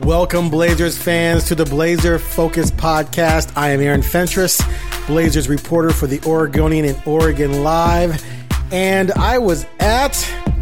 Welcome, Blazers fans, to the Blazer Focus podcast. I am Aaron Fentress, Blazers reporter for the Oregonian and Oregon Live. And I was at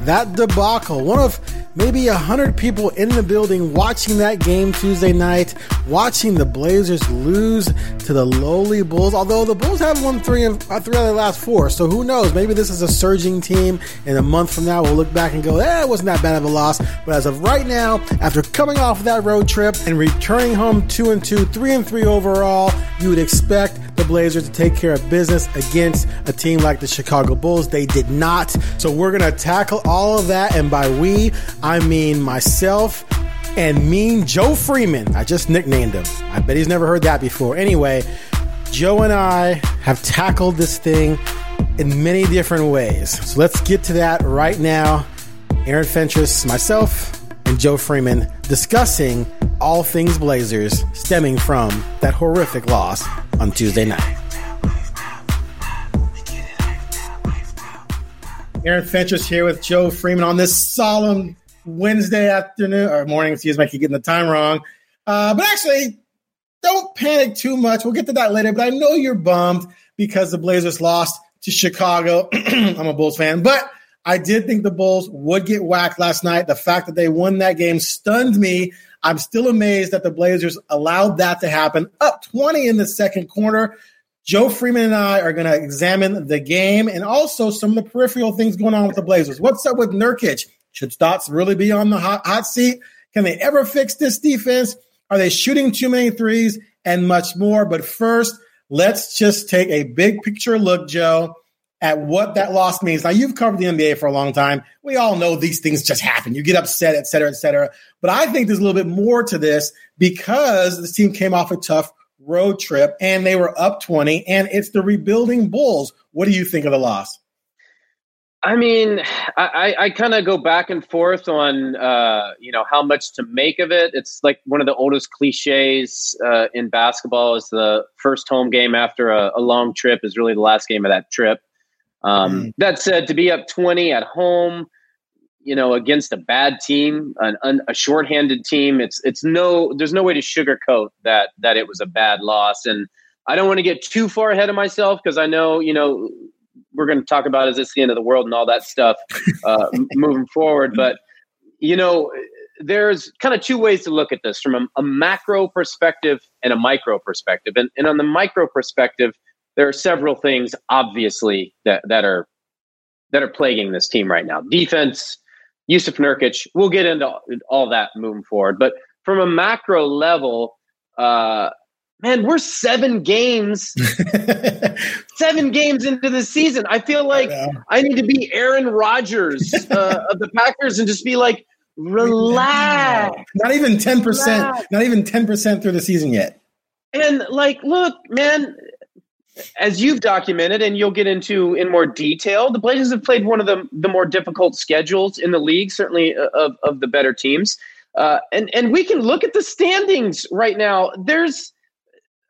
that debacle, one of maybe a hundred people in the building watching that game Tuesday night, watching the Blazers lose to the lowly Bulls. Although the Bulls have won three and uh, three out of the last four, so who knows? Maybe this is a surging team, and a month from now we'll look back and go, "Eh, it wasn't that bad of a loss." But as of right now, after coming off of that road trip and returning home two and two, three and three overall, you would expect the Blazers to take care of business against a team like the Chicago Bulls. They did not. So we're going to tackle all of that. And by we, I mean myself and mean Joe Freeman. I just nicknamed him. I bet he's never heard that before. Anyway, Joe and I have tackled this thing in many different ways. So let's get to that right now. Aaron Fentress, myself, and Joe Freeman discussing all things Blazers stemming from that horrific loss on Tuesday night. Aaron Fentress here with Joe Freeman on this solemn Wednesday afternoon or morning. Excuse me, I keep getting the time wrong. Uh, but actually, don't panic too much. We'll get to that later. But I know you're bummed because the Blazers lost to Chicago. I'm a Bulls fan, but I did think the Bulls would get whacked last night. The fact that they won that game stunned me. I'm still amazed that the Blazers allowed that to happen. Up 20 in the second quarter. Joe Freeman and I are going to examine the game and also some of the peripheral things going on with the Blazers. What's up with Nurkic? Should Stotts really be on the hot, hot seat? Can they ever fix this defense? Are they shooting too many threes and much more? But first, let's just take a big picture look, Joe, at what that loss means. Now, you've covered the NBA for a long time. We all know these things just happen. You get upset, et cetera, et cetera. But I think there's a little bit more to this because this team came off a tough road trip and they were up 20 and it's the rebuilding Bulls. What do you think of the loss? I mean, I, I kind of go back and forth on, uh, you know, how much to make of it. It's like one of the oldest cliches uh, in basketball is the first home game after a, a, long trip is really the last game of that trip. Um, mm. That said, to be up 20 at home, you know, against a bad team, an, an, a shorthanded team, it's it's no, there's no way to sugarcoat that that it was a bad loss. And I don't want to get too far ahead of myself because I know, you know, we're going to talk about is this the end of the world and all that stuff uh, moving forward. But you know, there's kind of two ways to look at this from a, a macro perspective and a micro perspective. And, and on the micro perspective, there are several things obviously that, that are that are plaguing this team right now. Defense, Jusuf Nurkic. We'll get into all that moving forward. But from a macro level, uh, man, we're seven games, seven games into the season. I feel like I, I need to be Aaron Rodgers uh, of the Packers and just be like, relax. Not even ten percent. Not even ten percent through the season yet. And like, look, man. As you've documented, and you'll get into in more detail, the Blazers have played one of the, the more difficult schedules in the league, certainly uh, of, of the better teams. Uh, and and we can look at the standings right now. There's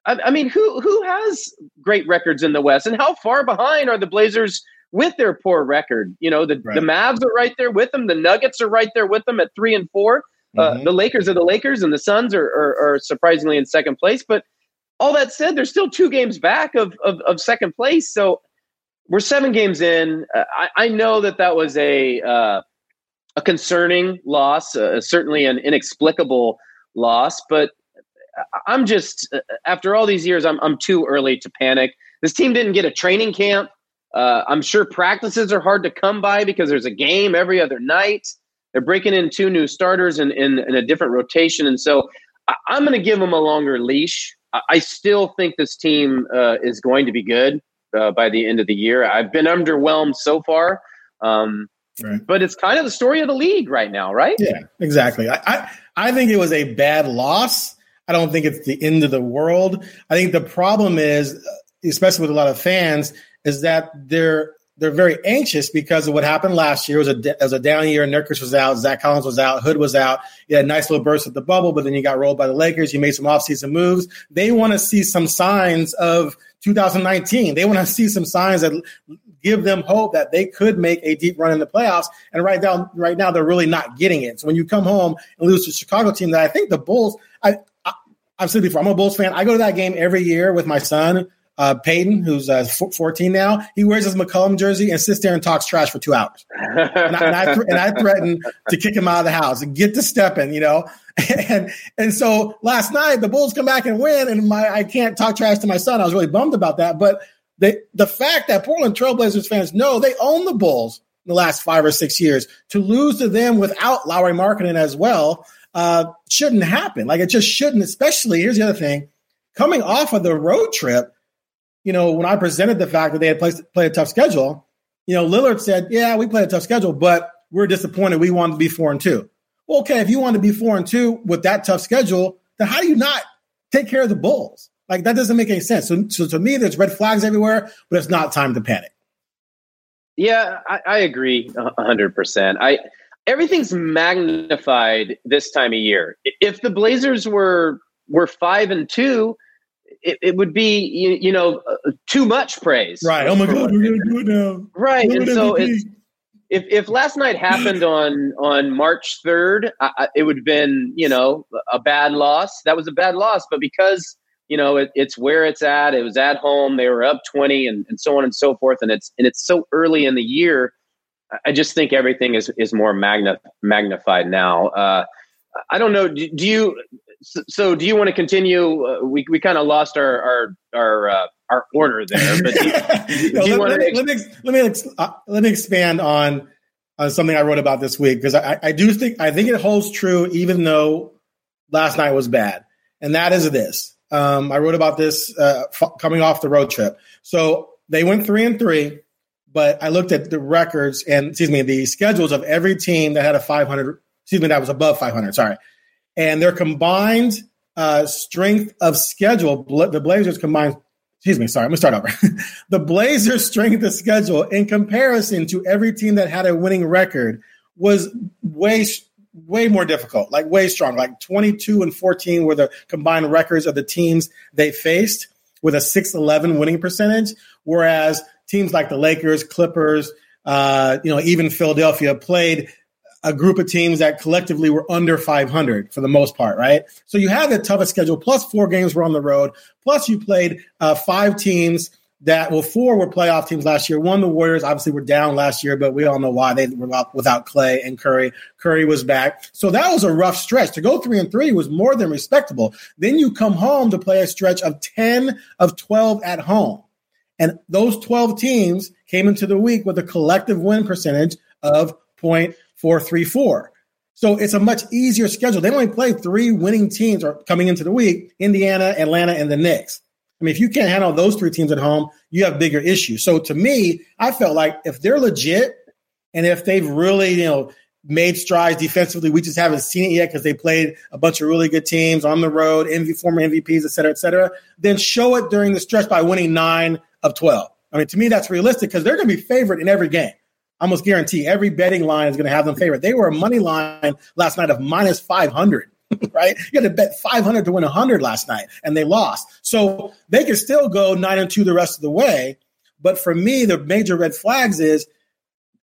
I, I mean, who who has great records in the West, and how far behind are the Blazers with their poor record? You know, the right. the Mavs are right there with them. The Nuggets are right there with them at three and 4 uh, mm-hmm. uh, the Lakers are the Lakers, and the Suns are, are, are surprisingly in second place. But all that said, they're still two games back of of, of second place. So we're seven games in. Uh, I, I, know that that was a uh, a concerning loss, uh, certainly an inexplicable loss, but I'm just uh, after all these years, I'm I'm too early to panic. This team didn't get a training camp. Uh, I'm sure practices are hard to come by because there's a game every other night. They're breaking in two new starters in, in, in a different rotation, and so I, am going to give them a longer leash. I, still think this team uh, is going to be good uh, by the end of the year. I've been underwhelmed so far. Um, Right. But it's kind of the story of the league right now, right? Yeah, exactly. I, I, I think it was a bad loss. I don't think it's the end of the world. I think the problem is, especially with a lot of fans, is that they're they're very anxious because of what happened last year. It was a it was a down year. Nurkic was out, Zach Collins was out, Hood was out. You had a nice little burst at the bubble, but then you got rolled by the Lakers. You made some offseason moves. They want to see some signs of 2019. They want to see some signs that give them hope that they could make a deep run in the playoffs. And right now, right now they're really not getting it. So when you come home and lose to a Chicago team that I think the Bulls, I, I I've said before, I'm a Bulls fan. I go to that game every year with my son uh, Peyton, who's uh, 14 now, he wears his McCollum jersey and sits there and talks trash for two hours. and, I, and, I, th- and I threaten to kick him out of the house and get to stepping, you know. And and so last night the Bulls come back and win, and my I can't talk trash to my son. I was really bummed about that. But the the fact that Portland Trailblazers fans know they own the Bulls in the last five or six years to lose to them without Lauri Markkanen as well uh, shouldn't happen. Like it just shouldn't. Especially here's the other thing: coming off of the road trip you know, when I presented the fact that they had played, played a tough schedule, you know, Lillard said, "Yeah, we played a tough schedule, but we're disappointed. We wanted to be four and two. Well, okay, if you want to be four and two with that tough schedule, then how do you not take care of the Bulls? Like that doesn't make any sense. So, so to me, there's red flags everywhere, but it's not time to panic. Yeah, I, I agree hundred percent. I everything's magnified this time of year. If the Blazers were were five and two, it, it would be you, you know uh, too much praise. Right. Oh my God, we're gonna do it now. Right. and so it's if if last night happened on on March third, it would have been you know a bad loss. That was a bad loss, but because you know it, it's where it's at, it was at home. They were up twenty, and, and so on and so forth. And it's and it's so early in the year. I just think everything is is more magna, magnified now. Uh, I don't know. Do, do you so, do you want to continue? Uh, we we kind of lost our our our uh, our order there, but do you, no, let, let, let, me let me uh, let me expand on on something I wrote about this week because I, I do think I think it holds true even though last night was bad, and that is this. Um, I wrote about this uh, f- coming off the road trip. So they went three and three, but I looked at the records and excuse me the schedules of every team that had a 500. Excuse me, that was above 500. Sorry and their combined uh, strength of schedule, the Blazers combined. Excuse me, sorry, I'm gonna start over. the Blazers' strength of schedule in comparison to every team that had a winning record was way way more difficult, like way strong. Like 22 and 14 were the combined records of the teams they faced with a 6-11 winning percentage, whereas teams like the Lakers, Clippers, uh, you know, even Philadelphia played a group of teams that collectively were under 500 for the most part, right? So you had the toughest schedule, plus four games were on the road, plus you played uh, five teams that, well, four were playoff teams last year. One, the Warriors obviously were down last year, but we all know why they were without Clay and Curry. Curry was back. So that was a rough stretch. To go three and three was more than respectable. Then you come home to play a stretch of 10 of 12 at home. And those 12 teams came into the week with a collective win percentage of point four three four. So it's a much easier schedule. They only play three winning teams are coming into the week: Indiana, Atlanta, and the Knicks. I mean, if you can't handle those three teams at home, you have bigger issues. So to me, I felt like if they're legit and if they've really, you know, made strides defensively, we just haven't seen it yet because they played a bunch of really good teams on the road, MV, former MVPs, et cetera, et cetera. Then show it during the stretch by winning nine of 12. I mean, to me, that's realistic because they're going to be favored in every game almost guarantee every betting line is going to have them favored. They were a money line last night of minus 500, right? You had to bet 500 to win 100 last night, and they lost. So they could still go 9 and 2 the rest of the way. But for me, the major red flags is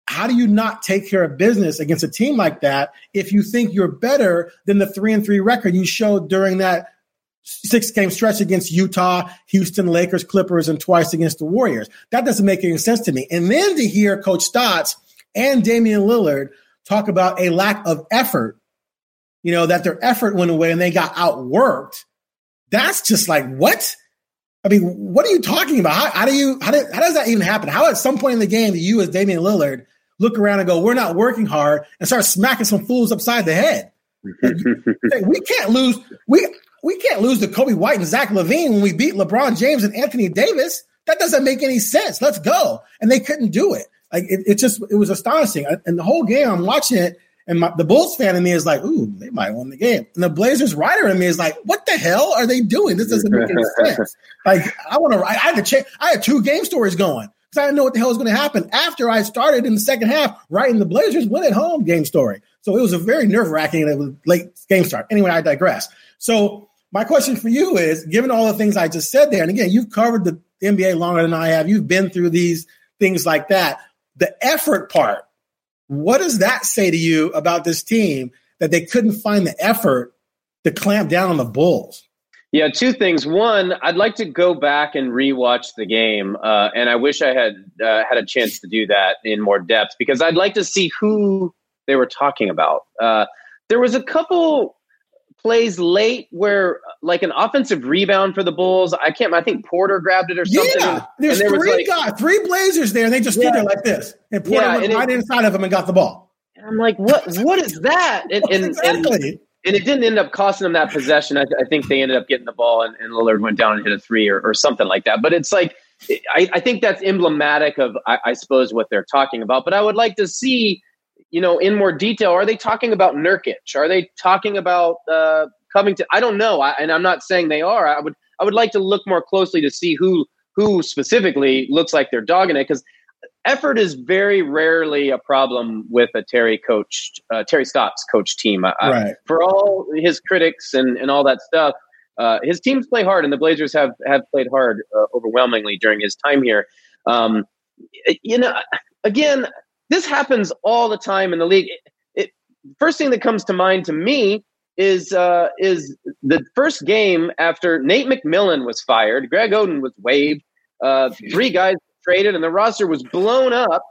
how do you not take care of business against a team like that if you think you're better than the 3 and 3 record you showed during that six game stretch against Utah, Houston, Lakers, Clippers, and twice against the Warriors. That doesn't make any sense to me. And then to hear Coach Stotts and Damian Lillard talk about a lack of effort, you know, that their effort went away and they got outworked. That's just like, what? I mean, what are you talking about? How, how do you, how, how does that even happen? How at some point in the game do you as Damian Lillard look around and go, we're not working hard and start smacking some fools upside the head? we can't lose. We we can't lose to Coby White and Zach LaVine when we beat LeBron James and Anthony Davis. That doesn't make any sense. Let's go. And they couldn't do it. Like it, it just it was astonishing. And the whole game, I'm watching it, and my, the Bulls fan in me is like, "Ooh, they might win the game." And the Blazers writer in me is like, "What the hell are they doing? This doesn't make any sense." Like I want to. I, I had to check. I had two game stories going because I didn't know what the hell was going to happen after I started in the second half writing the Blazers win at home game story. So it was a very nerve wracking late game start. Anyway, I digress. So my question for you is given all the things I just said there, and again, you've covered the NBA longer than I have. You've been through these things like that. The effort part, what does that say to you about this team that they couldn't find the effort to clamp down on the Bulls? Yeah, two things. One, I'd like to go back and rewatch the game, uh, and I wish I had uh, had a chance to do that in more depth because I'd like to see who they were talking about. Uh, there was a couple plays late where, like, an offensive rebound for the Bulls. I can't. I think Porter grabbed it or something. Yeah, there's there three like, guys, three Blazers there, and they just yeah. stood there like this, and Porter yeah, went right it, inside of him and got the ball. I'm like, what? What is that? And, and, exactly. And, and it didn't end up costing them that possession. I, I, think they ended up getting the ball, and, and Lillard went down and hit a three or, or something like that. But it's like I, I think that's emblematic of, I, I, suppose, what they're talking about. But I would like to see, you know, in more detail. Are they talking about Nurkic? Are they talking about uh, Covington? I don't know, I, and I'm not saying they are. I would I would like to look more closely to see who who specifically looks like they're dogging it because effort is very rarely a problem with a Terry coached uh, Terry Stotts coach team. I, right. for all his critics and, and all that stuff, uh, his teams play hard, and the Blazers have have played hard uh, overwhelmingly during his time here. Um, you know, again, this happens all the time in the league. It, it, first thing that comes to mind to me is uh, is the first game after Nate McMillan was fired. Greg Oden was waived. Uh, three guys traded and the roster was blown up.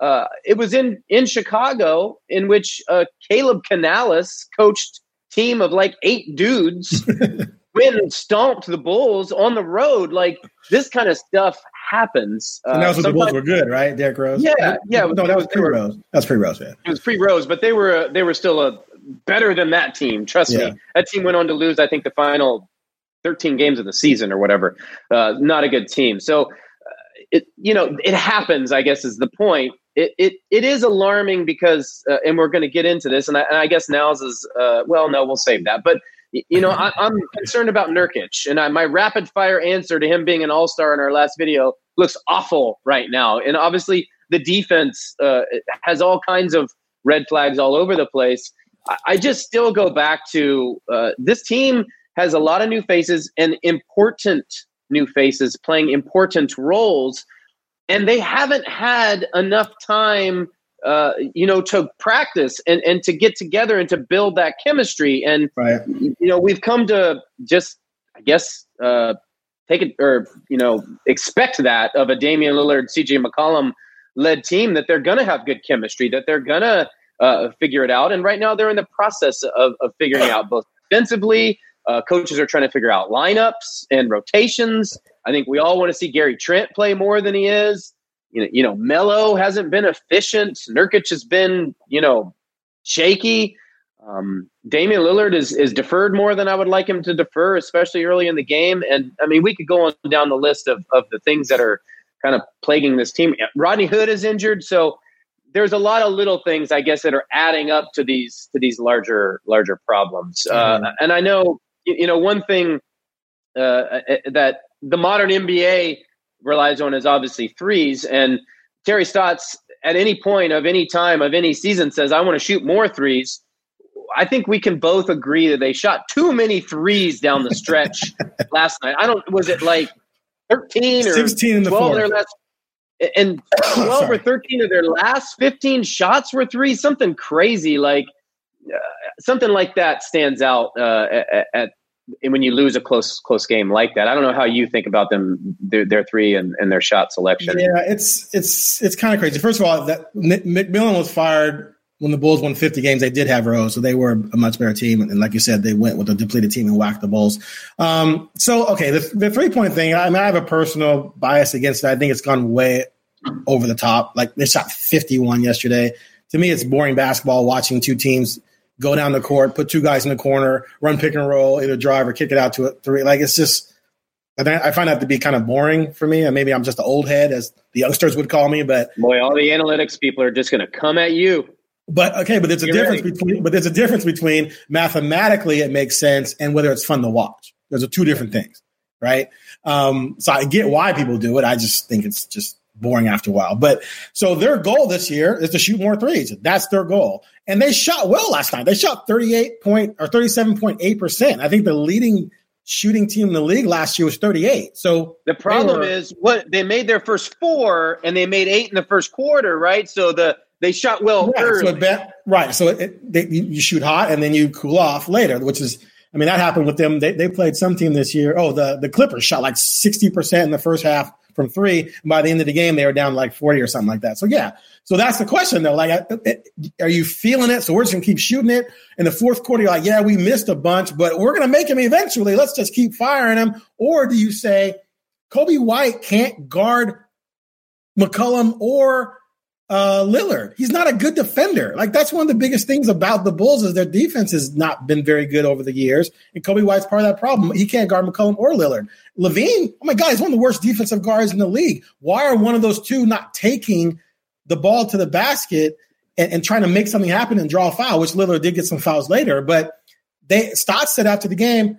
Uh, it was in in Chicago, in which uh, Kaleb Canales coached team of like eight dudes went and stomped the Bulls on the road. Like this kind of stuff happens. Uh, and that was when the Bulls were good, right? Derrick Rose. Yeah, yeah. No, that was pre Rose. That's pre Rose. Yeah, it was pre Rose, but they were they were still a better than that team. Trust yeah. me, that team went on to lose. I think the final thirteen games of the season or whatever. Uh, not a good team. So it you know it happens i guess is the point it it, it is alarming because uh, and we're going to get into this and I, and I guess now's is uh, well no we'll save that but you know I, am concerned about Nurkic and I, my rapid fire answer to him being an all star in our last video looks awful right now. And obviously the defense uh, has all kinds of red flags all over the place. I, I just still go back to uh, this team has a lot of new faces and important new faces playing important roles, and they haven't had enough time, uh, you know, to practice and and to get together and to build that chemistry. And right. you know, we've come to just, I guess, uh, take it or you know, expect that of a Damian Lillard, C.J. McCollum led team that they're going to have good chemistry, that they're going to uh, figure it out. And right now, they're in the process of, of figuring out both defensively uh, coaches are trying to figure out lineups and rotations. I think we all want to see Gary Trent play more than he is. You know, you know, Melo hasn't been efficient. Nurkic has been, you know, shaky. Um, Damian Lillard is is deferred more than I would like him to defer, especially early in the game. And I mean, we could go on down the list of of the things that are kind of plaguing this team. Rodney Hood is injured, so there's a lot of little things, I guess, that are adding up to these to these larger larger problems. Uh, mm-hmm. and I know you know, one thing uh, uh, that the modern NBA relies on is obviously threes. And Terry Stotts, at any point of any time of any season, says, I want to shoot more threes. I think we can both agree that they shot too many threes down the stretch last night. I don't, was it like 13 or 16 in the 12 their last, and 12 or 13 of their last 15 shots were threes, something crazy like uh, something like that stands out uh, at, at when you lose a close close game like that. I don't know how you think about them their, their three and, and, their shot selection. Yeah, it's it's it's kind of crazy. First of all, that McMillan was fired when the Bulls won 50 games. They did have Rose, so they were a much better team. And like you said, they went with a depleted team and whacked the Bulls. Um, so okay, the, the three point thing. I mean, I have a personal bias against it. I think it's gone way over the top. Like they shot 51 yesterday. To me, it's boring basketball watching two teams go down the court, put two guys in the corner, run pick and roll, either drive or kick it out to a three. Like it's just, I find that to be kind of boring for me. And maybe I'm just an old head, as the youngsters would call me. But boy, all the analytics people are just going to come at you. But okay, but there's a You're difference ready. between. But there's a difference between mathematically it makes sense and whether it's fun to watch. There's a two different things, right? Um, so I get why people do it. I just think it's just boring after a while. But so their goal this year is to shoot more threes. That's their goal. And they shot well last night. They shot 38 point or 37.8%. I think the leading shooting team in the league last year was 38. So the problem were, is what they made their first four and they made eight in the first quarter, right? So the they shot well right, early. So bet, right. So it, they, you shoot hot and then you cool off later, which is, I mean, that happened with them. They, they played some team this year. Oh, the, the Clippers shot like 60% in the first half from three. And by the end of the game, they were down like 40 or something like that. So yeah. So that's the question though. Like, are you feeling it? So we're just to keep shooting it. In the fourth quarter, you're like, yeah, we missed a bunch, but we're to make them eventually. Let's just keep firing them. Or do you say Coby White can't guard McCollum or uh, Lillard. He's not a good defender. Like that's one of the biggest things about the Bulls is their defense has not been very good over the years. And Coby White's part of that problem. He can't guard McCollum or Lillard. LaVine, oh my God, he's one of the worst defensive guards in the league. Why are one of those two not taking the ball to the basket and, and trying to make something happen and draw a foul? Which Lillard did get some fouls later, but they Stotts said after the game,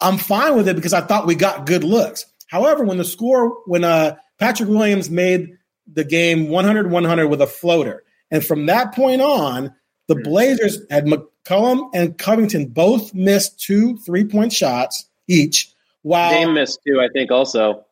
I'm fine with it because I thought we got good looks. However, when the score, when uh, Patrick Williams made the game 100 100 with a floater. And from that point on, the hmm. Blazers had McCollum and Covington both missed two three point shots each. While Dame missed two, I think, also.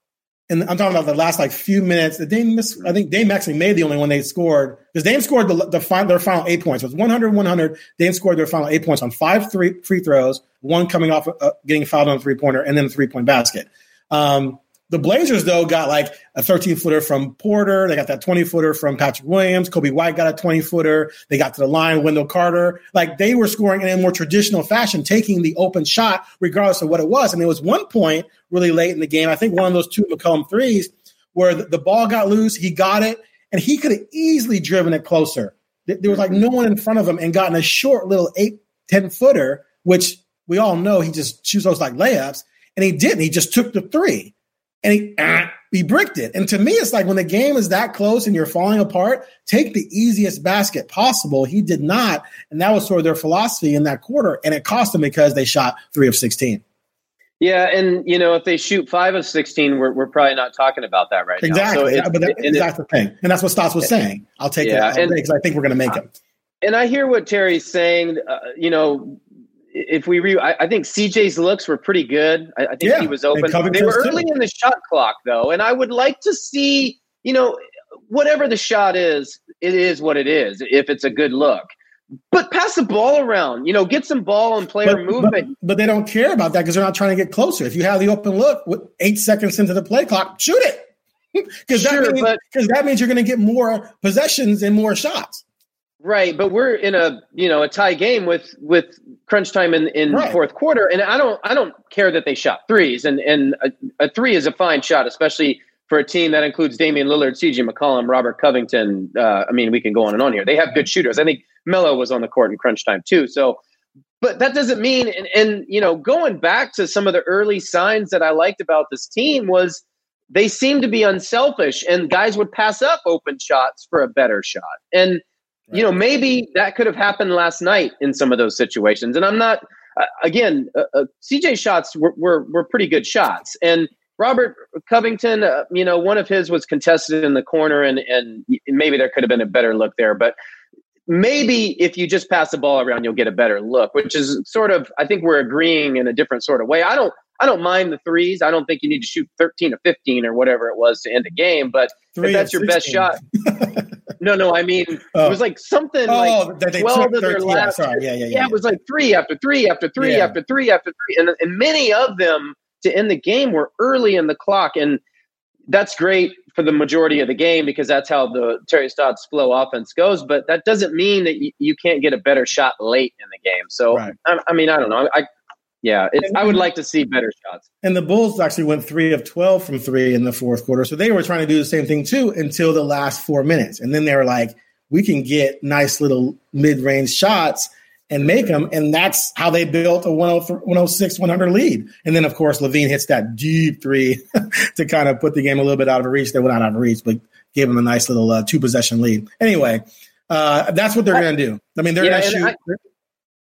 And I'm talking about the last like few minutes. The Dame missed, I think Dame actually made the only one they scored because Dame scored the, the final, their final eight points. It was 100 100. Dame scored their final eight points on five three free throws, one coming off uh, getting fouled on a three pointer, and then a three point basket. Um, the Blazers, though, got like a 13 footer from Porter. They got that 20 footer from Patrick Williams. Coby White got a 20 footer. They got to the line, Wendell Carter. Like they were scoring in a more traditional fashion, taking the open shot, regardless of what it was. And there was one point really late in the game, I think one of those two McCollum threes, where the, the ball got loose. He got it, and he could have easily driven it closer. There was like no one in front of him and gotten a short little eight, 10 footer, which we all know he just shoots those like layups. And he didn't. He just took the three and he uh, he bricked it. And to me, it's like when the game is that close and you're falling apart, take the easiest basket possible. He did not, and that was sort of their philosophy in that quarter, and it cost them because they shot three of sixteen. Yeah, and you know if they shoot five of sixteen, we're, we're probably not talking about that right exactly. now. Exactly, so but that, it, that's the thing, and that's what Stotts was saying. I'll take yeah, it because I think we're going to make it. And I hear what Terry's saying. Uh, you know, if we re, I, I, think CJ's looks were pretty good. I, I think yeah, he was open. They were early too. in the shot clock though, and I would like to see, you know, whatever the shot is, it is what it is. If it's a good look, but pass the ball around. You know, get some ball and player but, movement. But, but, they don't care about that because they're not trying to get closer. If you have the open look with eight seconds into the play clock, shoot it. Because sure, that, means, that means you're going to get more possessions and more shots. Right, but we're in a you know a tie game with with crunch time in in right. fourth quarter, and I don't I don't care that they shot threes, and and a, a, three is a fine shot, especially for a team that includes Damian Lillard, C.J. McCollum, Robert Covington. Uh, I mean, we can go on and on here. They have good shooters. I think Melo was on the court in crunch time too. So, but that doesn't mean and, and you know going back to some of the early signs that I liked about this team was they seemed to be unselfish, and guys would pass up open shots for a better shot, and you know, maybe that could have happened last night in some of those situations. And I'm not, uh, again, uh, uh, CJ shots were, were, were pretty good shots. And Robert Covington, uh, you know, one of his was contested in the corner, and and maybe there could have been a better look there. But maybe if you just pass the ball around, you'll get a better look. Which is sort of, I think we're agreeing in a different sort of way. I don't, I don't mind the threes. I don't think you need to shoot 13 or 15 or whatever it was to end a game. But Three if that's your 16. best shot, No, no, I mean oh. it was like something oh, like they twelve of their last. Yeah, yeah, yeah, yeah, it was like three after three after three yeah. after three after three, and, and many of them to end the game were early in the clock, and that's great for the majority of the game because that's how the Terry Stotts flow offense goes. But that doesn't mean that you, you can't get a better shot late in the game. So right. I, I, mean, I don't know. I, yeah, I would like to see better shots. And the Bulls actually went three of 12 from three in the fourth quarter. So they were trying to do the same thing too until the last four minutes. And then they were like, we can get nice little mid range shots and make them. And that's how they built a 106, 100 lead. And then, of course, LaVine hits that deep three to kind of put the game a little bit out of reach. They went out of reach, but gave them a nice little uh, two possession lead. Anyway, uh, that's what they're going to do. I mean, they're yeah, going to shoot. I,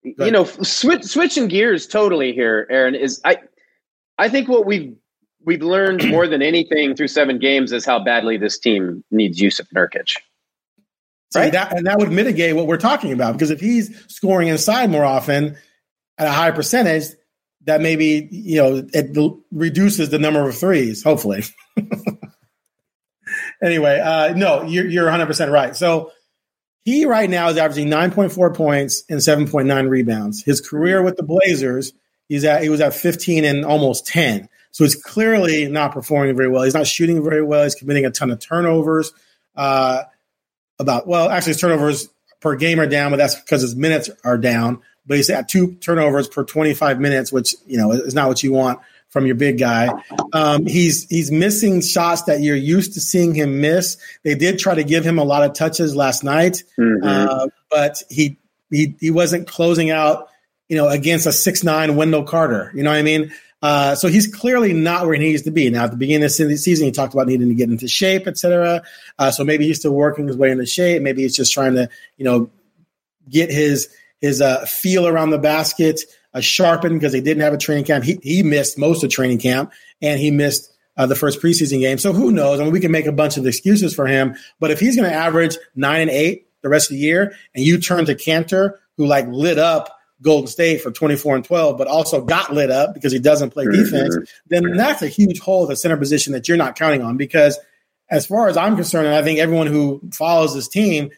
you know, switch, switching gears totally here, Aaron is I. I think what we've we've learned more than anything through seven games is how badly this team needs Jusuf Nurkic. Right? That, and that would mitigate what we're talking about because if he's scoring inside more often at a higher percentage, that maybe you know it reduces the number of threes. Hopefully. anyway, uh, no, you're you're 100 percent right. So he right now is averaging 9.4 points and 7.9 rebounds. His career with the Blazers, he's at he was at 15 and almost 10. So he's clearly not performing very well. He's not shooting very well. He's committing a ton of turnovers. Uh, about well, actually, his turnovers per game are down, but that's because his minutes are down. But he's at two turnovers per 25 minutes, which you know is not what you want from your big guy. Um, he's he's missing shots that you're used to seeing him miss. They did try to give him a lot of touches last night, mm-hmm. uh, but he he he wasn't closing out, you know, against a six nine Wendell Carter. You know what I mean? Uh, so he's clearly not where he needs to be. Now, at the beginning of the season, he talked about needing to get into shape, etc. Uh, so maybe he's still working his way into shape. Maybe he's just trying to, you know, get his his uh, feel around the basket uh, sharpened because he didn't have a training camp. He he missed most of training camp, and he missed uh, the first preseason game. So who knows? I mean, we can make a bunch of excuses for him, but if he's going to average nine and eight the rest of the year, and you turn to Kanter, who like lit up Golden State for 24 and 12, but also got lit up because he doesn't play mm-hmm. defense, then that's a huge hole at the center position that you're not counting on. Because as far as I'm concerned, and I think everyone who follows this team,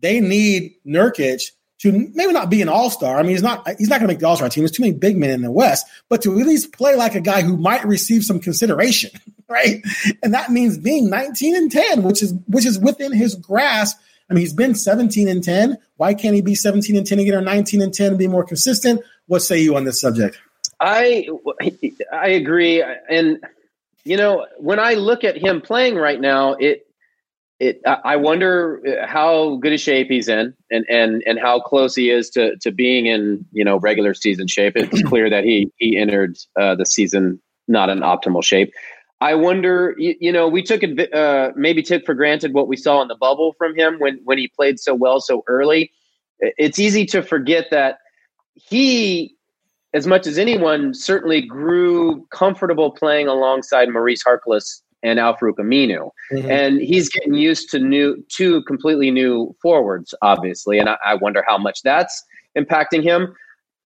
they need Nurkic to maybe not be an all star. I mean, he's not he's not going to make the all star team. There's too many big men in the West, but to at least play like a guy who might receive some consideration, right? And that means being 19 and 10, which is which is within his grasp I mean, he's been 17 and 10. Why can't he be 17 and 10 again or 19 and 10 and be more consistent? What say you on this subject? I I agree, and you know when I look at him playing right now, it it I wonder how good a shape he's in, and and and how close he is to to being in you know regular season shape. It's clear that he he entered uh, the season not in optimal shape. I wonder, you, you know, we took uh, maybe took for granted what we saw in the bubble from him when when he played so well so early. It's easy to forget that he, as much as anyone, certainly grew comfortable playing alongside Maurice Harkless and Al-Farouq Aminu, mm-hmm. and he's getting used to new two completely new forwards, obviously, and I, I wonder how much that's impacting him.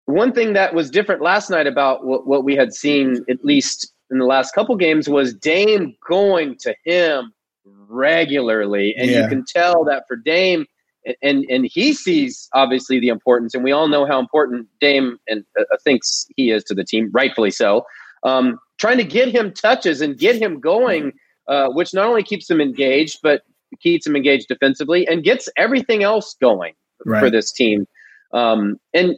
One thing that was different last night about what, what we had seen, at least in the last couple games was Dame going to him regularly, and yeah. you can tell that for Dame, and and he sees obviously the importance, and we all know how important Dame and uh, thinks he is to the team, rightfully so. Um, trying to get him touches and get him going, uh, which not only keeps him engaged, but keeps him engaged defensively and gets everything else going right. for this team. Um, and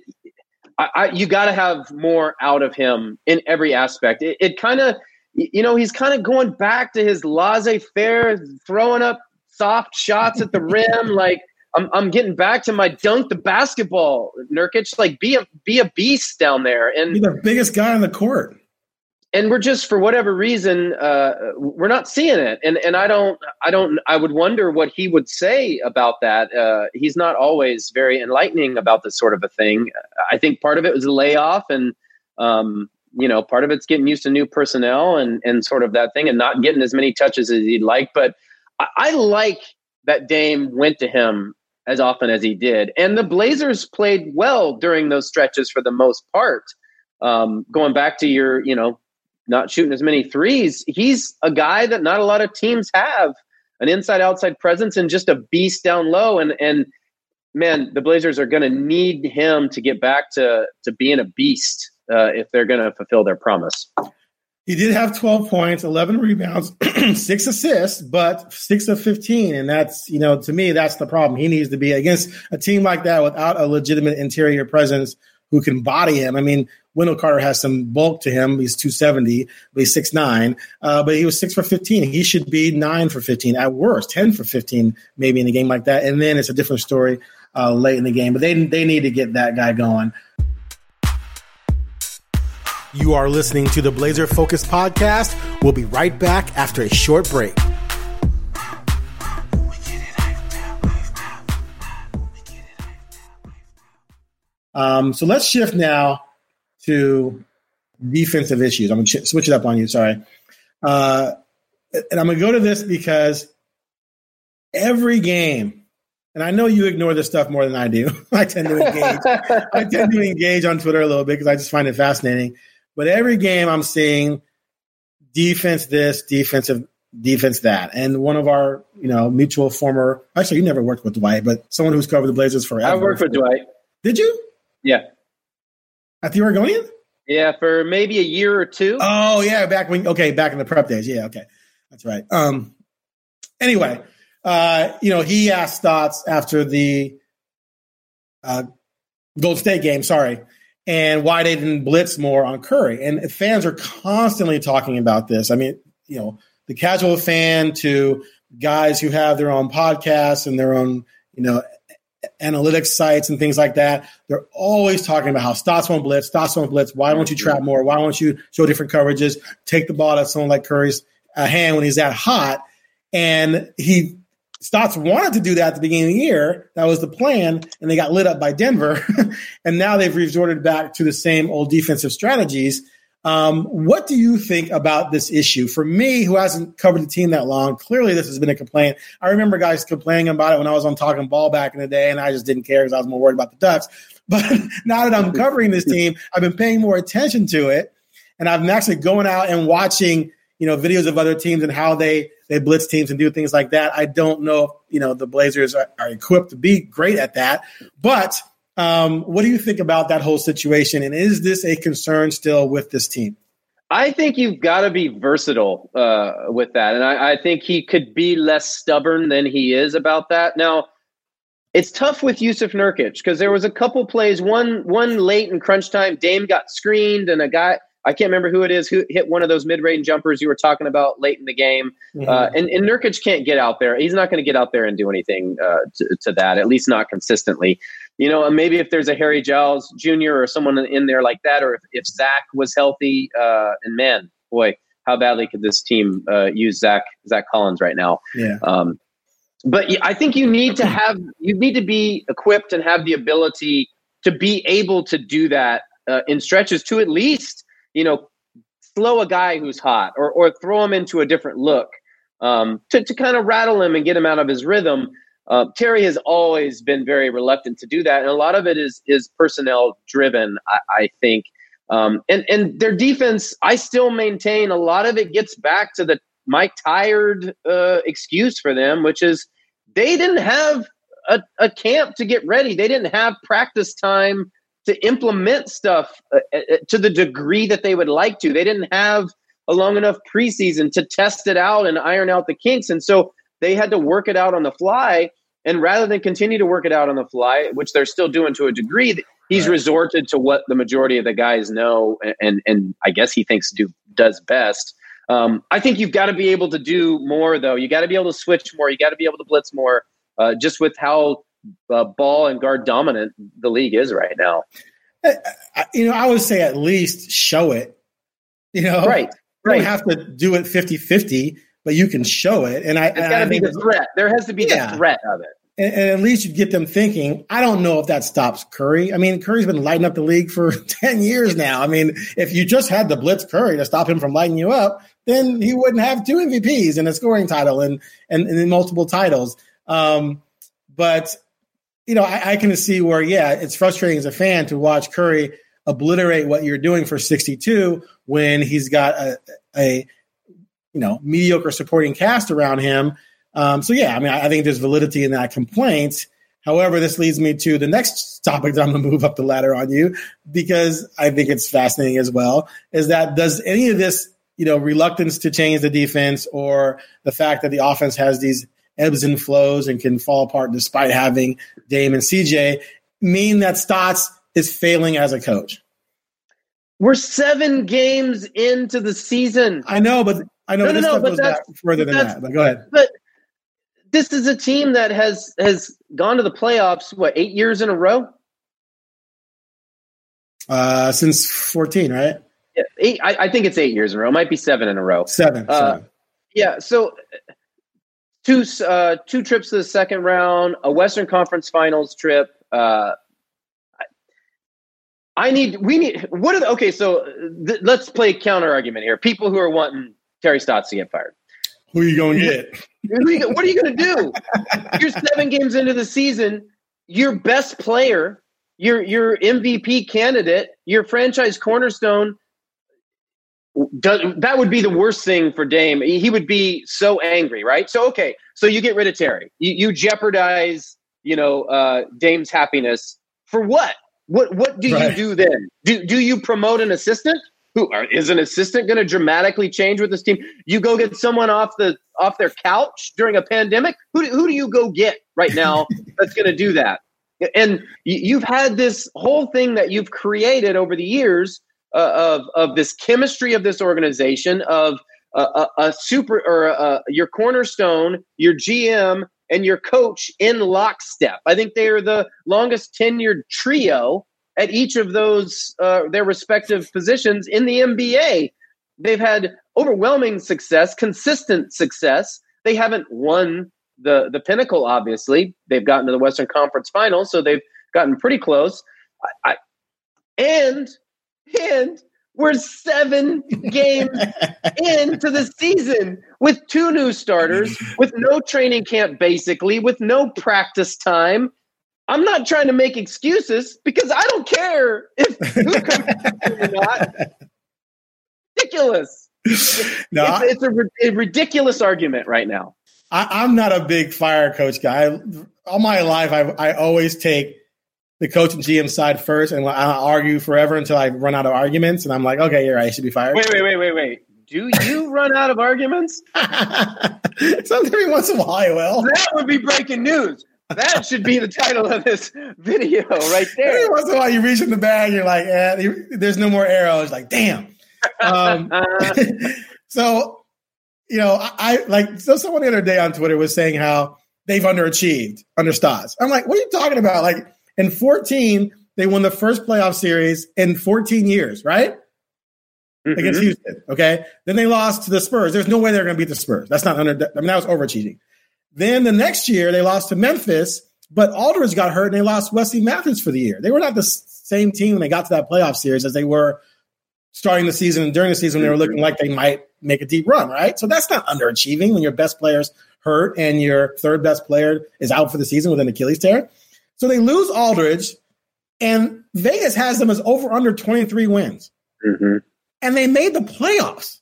I, I, you got to have more out of him in every aspect. It, it kind of, you know, he's kind of going back to his laissez faire, throwing up soft shots at the rim. Like I'm, I'm getting back to my dunk the basketball, Nurkic. Like be a be a beast down there, and be the biggest guy on the court and we're just for whatever reason uh, we're not seeing it. And and i don't i don't i would wonder what he would say about that. Uh, he's not always very enlightening about this sort of a thing. I think part of it was a layoff and um, you know part of it's getting used to new personnel and and sort of that thing and not getting as many touches as he'd like. But I, I like that dame went to him as often as he did. And the blazers played well during those stretches for the most part. Um, going back to your, you know, not shooting as many threes. He's a guy that not a lot of teams have an inside outside presence and just a beast down low. And and man, the Blazers are going to need him to get back to to being a beast uh, if they're going to fulfill their promise. He did have 12 points, 11 rebounds, six assists, but six of 15. And that's, you know, to me, that's the problem. He needs to be against a team like that without a legitimate interior presence who can body him. I mean, Wendell Carter has some bulk to him. He's 270, but he's 6'9. Uh, but he was 6 for 15. He should be 9 for 15 at worst, 10 for 15 maybe in a game like that. And then it's a different story uh, late in the game. But they, they need to get that guy going. You are listening to the Blazer Focus podcast. We'll be right back after a short break. Um, so let's shift now to defensive issues. I'm going to switch it up on you. Sorry. Uh, and I'm going to go to this because every game, and I know you ignore this stuff more than I do. I tend to engage. I tend to engage on Twitter a little bit because I just find it fascinating. but every game I'm seeing defense this, defensive defense that. And one of our, you know, mutual former actually you never worked with Dwight, but someone who's covered the Blazers forever. I worked with Dwight. Did you? Yeah. At the Oregonian? Yeah, for maybe a year or two. Oh yeah, back when okay, back in the prep days. Yeah, okay. That's right. Um anyway, uh, you know, he asked Stotts after the uh Gold State game, sorry, and why they didn't blitz more on Curry. And fans are constantly talking about this. I mean, you know, the casual fan to guys who have their own podcasts and their own, you know, analytics sites and things like that. They're always talking about how Stotts won't blitz, Stotts won't blitz. Why won't you trap more? Why won't you show different coverages? Take the ball at someone like Curry's uh, hand when he's that hot. And he Stotts wanted to do that at the beginning of the year. That was the plan, and they got lit up by Denver. and now they've resorted back to the same old defensive strategies. Um, what do you think about this issue? For me, who hasn't covered the team that long, clearly this has been a complaint. I remember guys complaining about it when I was on Talking Ball back in the day, and I just didn't care because I was more worried about the Ducks. But now that I'm covering this team, I've been paying more attention to it, and I'm actually going out and watching, you know, videos of other teams and how they they blitz teams and do things like that. I don't know if you know the Blazers are, are equipped to be great at that, but um, what do you think about that whole situation? And is this a concern still with this team? I think you've got to be versatile uh, with that. And I, I, think he could be less stubborn than he is about that. Now, it's tough with Jusuf Nurkic because there was a couple plays, one one late in crunch time, Dame got screened and a guy I can't remember who it is who hit one of those mid-range jumpers you were talking about late in the game. Mm-hmm. Uh, and, and Nurkic can't get out there. He's not going to get out there and do anything uh, to, to, that, at least not consistently. You know, maybe if there's a Harry Giles Jr. or someone in there like that, or if, if Zach was healthy, uh, and man, boy, how badly could this team uh, use Zach Zach Collins right now? Yeah. Um, but I think you need to have you need to be equipped and have the ability to be able to do that uh, in stretches to at least you know, slow a guy who's hot or, or throw him into a different look um, to, to kind of rattle him and get him out of his rhythm. Uh, Terry has always been very reluctant to do that, and a lot of it is is personnel driven. I, I think, um, and and their defense, I still maintain a lot of it gets back to the Mike tired uh, excuse for them, which is they didn't have a, a camp to get ready. They didn't have practice time to implement stuff uh, uh, uh, to the degree that they would like to. They didn't have a long enough preseason to test it out and iron out the kinks. And so they had to work it out on the fly. And rather than continue to work it out on the fly, which they're still doing to a degree, he's right. resorted to what the majority of the guys know and, and, and I guess he thinks do does best. Um, I think you've got to be able to do more, though. You got to be able to switch more. You got to be able to blitz more. Uh, just with how uh, ball and guard dominant the league is right now. You know, I would say at least show it. You know, right. You right. don't have to do it 50 50, but you can show it. And I, it's got to be the threat. There has to be yeah. the threat of it. And, and, at least you get them thinking. I don't know if that stops Curry. I mean, Curry's been lighting up the league for 10 years now. I mean, if you just had the blitz Curry to stop him from lighting you up, then he wouldn't have two MVPs and a scoring title and, and, and multiple titles. Um, but you know, I, I, can see where, yeah, it's frustrating as a fan to watch Curry obliterate what you're doing for 62 when he's got a, a you know, mediocre supporting cast around him. Um, so, yeah, I mean, I, I think there's validity in that complaint. However, this leads me to the next topic that I'm going to move up the ladder on you because I think it's fascinating as well. Is that does any of this, you know, reluctance to change the defense or the fact that the offense has these ebbs and flows and can fall apart despite having Dame and CJ mean that Stotts is failing as a coach? We're seven games into the season. I know, but I know no, this no, stuff goes back further than that. But go ahead. But this is a team that has has gone to the playoffs. What eight years in a row? Uh, since fourteen, right? Yeah, eight. I, I, think it's eight years in a row. It might be seven in a row. Seven. Uh, seven. Yeah. So two uh, two trips to the second round, a Western Conference Finals trip. Uh, I need we need what are the okay? So th- let's play counter argument here. People who are wanting Terry Stotts to get fired. Who are you going to get? what are you going to do? You're seven games into the season. Your best player, your your MVP candidate, your franchise cornerstone that would be the worst thing for Dame. He would be so angry, right? So okay, so you get rid of Terry. You, you jeopardize, you know, uh, Dame's happiness for what? What what do right. you do then? Do do you promote an assistant? Who is an assistant going to dramatically change with this team? You go get someone off the off their couch during a pandemic. Who do, who do you go get right now that's going to do that? And you've had this whole thing that you've created over the years uh, of of this chemistry of this organization of a, a super or a, your cornerstone, your GM, and your coach in lockstep. I think they are the longest tenured trio at each of those uh, their respective positions in the NBA. They've had overwhelming success, consistent success. They haven't won the the pinnacle. Obviously, they've gotten to the Western Conference Finals, so they've gotten pretty close. I, I, and and we're seven games into the season with two new starters, with no training camp, basically, with no practice time. I'm not trying to make excuses because I don't care if who comes or not. Ridiculous. No, it's, it's a, a, ridiculous argument right now. I, am not a big fire coach guy. all my life, I, I always take the coach and GM side first, and I argue forever until I run out of arguments, and I'm like, okay, you're right, I should be fired. Wait, wait, wait, wait, wait. Do you run out of arguments? Sometimes every once in a while, I will. That would be breaking news. That should be the title of this video right there. Every once in a while, you reach in the bag, you're like, eh, there's no more arrows. Like, damn. Um, so, you know, I, I like, so someone the other day on Twitter was saying how they've underachieved under Stotts. I'm like, what are you talking about? Like, in 14, they won the first playoff series in 14 years, right? Mm-hmm. Against Houston. Okay. Then they lost to the Spurs. There's no way they're going to beat the Spurs. That's not under, I mean, that was overachieving. Then the next year, they lost to Memphis, but Aldridge got hurt and they lost Wesley Matthews for the year. They were not the same team when they got to that playoff series as they were starting the season and during the season when they were looking like they might make a deep run, right? So that's not underachieving when your best player's hurt and your third best player is out for the season with an Achilles tear. So they lose Aldridge, and Vegas has them as over under 23 wins. Mm-hmm. And they made the playoffs.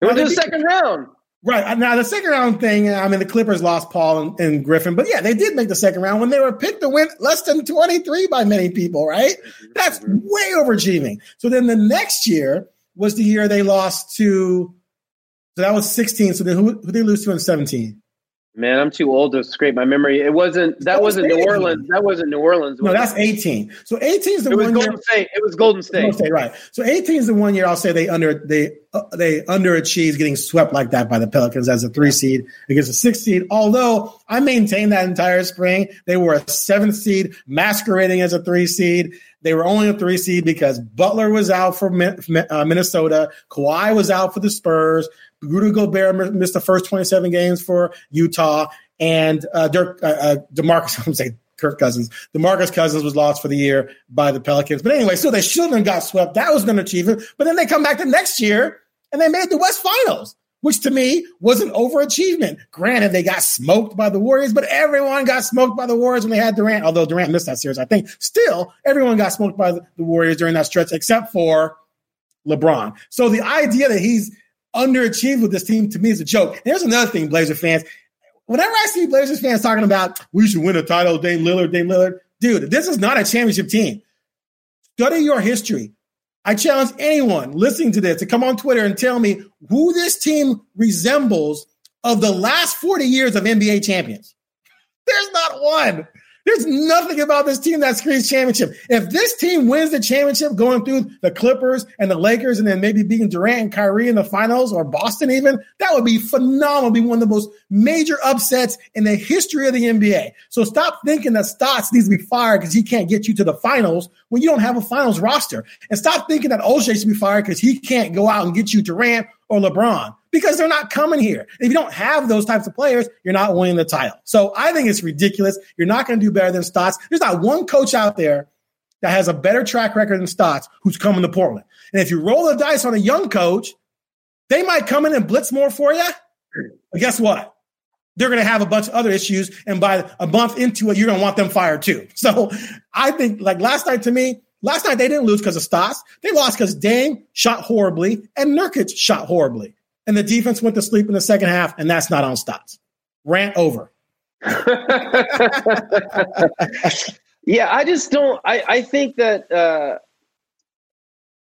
It was the second round. Right. Uh, now, the second round thing, I mean, the Clippers lost Paul and, and, Griffin, but yeah, they did make the second round when they were picked to win less than 23 by many people, right? That's way overachieving. So then the next year was the year they lost to, so that was 16. So then who, who they lose to in 17? Man, I'm too old to scrape my memory. It wasn't. That, wasn't New Orleans. That wasn't New Orleans. No, that's 18. So 18 is the it was one Golden year, State. It was Golden State. Golden State, right? So 18 is the one year I'll say they under they uh, they underachieved, getting swept like that by the Pelicans as a three seed against a six seed. Although I maintained that entire spring, they were a seventh seed, masquerading as a three seed. They were only a three seed because Butler was out for uh, Minnesota, Kawhi was out for the Spurs. Rudy Gobert missed the first 27 games for Utah, and uh, Dirk, uh, uh, Demarcus, I'm saying Kirk Cousins, Demarcus Cousins was lost for the year by the Pelicans. But anyway, so they should have got swept. That was an achievement. But then they come back the next year and they made the West Finals, which to me was an overachievement. Granted, they got smoked by the Warriors, but everyone got smoked by the Warriors when they had Durant. Although Durant missed that series, I think still everyone got smoked by the Warriors during that stretch, except for LeBron. So the idea that he's underachieved with this team to me is a joke. And here's another thing, Blazer fans whenever I see Blazers fans talking about we should win a title, Dame Lillard, Dame Lillard, dude, this is not a championship team. Study your history. I challenge anyone listening to this to come on Twitter and tell me who this team resembles of the last 40 years of NBA champions. There's not one. There's nothing about this team that screams championship. If this team wins the championship going through the Clippers and the Lakers and then maybe beating Durant and Kyrie in the finals or Boston even, that would be phenomenal. Be one of the most major upsets in the history of the NBA. So stop thinking that Stotts needs to be fired because he can't get you to the finals when you don't have a finals roster. And stop thinking that Olshey should be fired because he can't go out and get you Durant or LeBron because they're not coming here. If you don't have those types of players, you're not winning the title. So I think it's ridiculous. You're not going to do better than Stotts. There's not one coach out there that has a better track record than Stotts who's coming to Portland. And if you roll the dice on a young coach, they might come in and blitz more for you. But guess what? They're going to have a bunch of other issues. And by a month into it, you're going to want them fired too. So I think, like last night to me, Last night they didn't lose because of Stotts. They lost because Dame shot horribly and Nurkic shot horribly. And the defense went to sleep in the second half, and that's not on Stotts. Rant over. yeah, I just don't. I, I think that uh,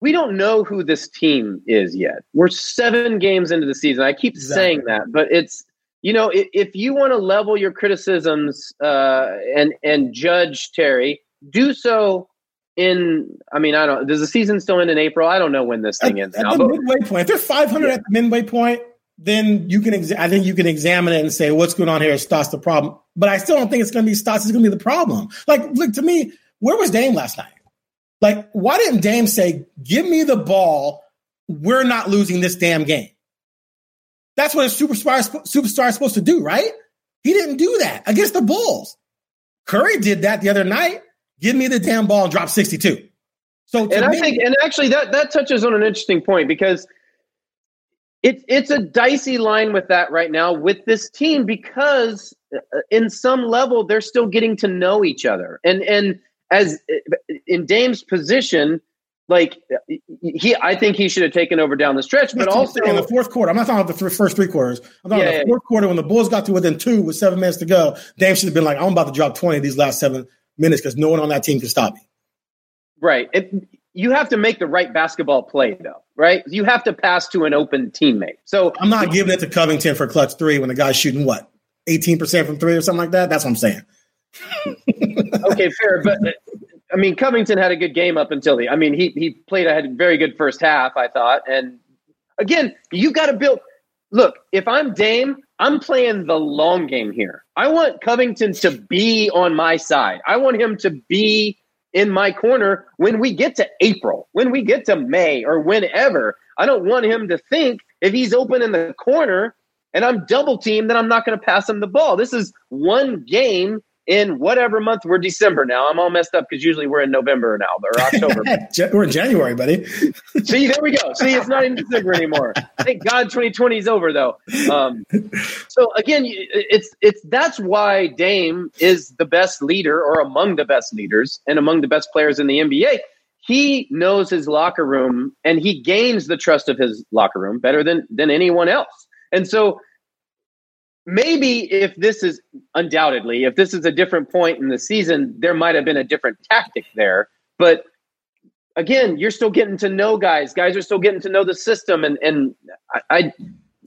we don't know who this team is yet. We're seven games into the season. I keep exactly. saying that, but it's you know if, if you want to level your criticisms uh, and and judge Terry, do so in I mean I don't does the season still end in April? I don't know when this thing at, ends. At now, the midway point, if they're 500 yeah. at the midway point, then you can exa- I think you can examine it and say what's going on here is Stotts the problem. But I still don't think it's going to be Stotts is going to be the problem. Like look to me, where was Dame last night? Like why didn't Dame say, "Give me the ball. We're not losing this damn game." That's what a superstar superstar is supposed to do, right? He didn't do that against the Bulls. Curry did that the other night. Give me the damn ball and drop 62. So and I think, and actually, that that touches on an interesting point because it's it's a dicey line with that right now with this team because uh, in some level they're still getting to know each other. And and as in Dame's position like he I think he should have taken over down the stretch but also in the fourth quarter. I'm not talking about the first three quarters. I'm talking yeah, about the fourth quarter when the Bulls got to within two with seven minutes to go. Dame should have been like I'm about to drop 20 these last seven minutes because no one on that team can stop me. Right. It, you have to make the right basketball play, though, right? You have to pass to an open teammate. So I'm not giving it to Covington for clutch three when the guy's shooting what 18% from three or something like that. That's what I'm saying. okay, fair, but I mean, Covington had a good game up until the. I mean, he he played a very good first half, I thought, and again, you got to build. Look, if I'm Dame, I'm playing the long game here. I want Covington to be on my side. I want him to be in my corner when we get to April, when we get to May, or whenever. I don't want him to think if he's open in the corner and I'm double teamed, then I'm not going to pass him the ball. This is one game in whatever month we're December now. I'm all messed up because usually we're in November now or October. we're in January, buddy. See, there we go. See, it's not in December anymore. Thank God 2020 is over though. Um, so again, it's it's that's why Dame is the best leader or among the best leaders and among the best players in the NBA. He knows his locker room and he gains the trust of his locker room better than than anyone else. And so maybe if this is undoubtedly if this is a different point in the season there might have been a different tactic there. But again you're still getting to know guys. Guys are still getting to know the system and and i, I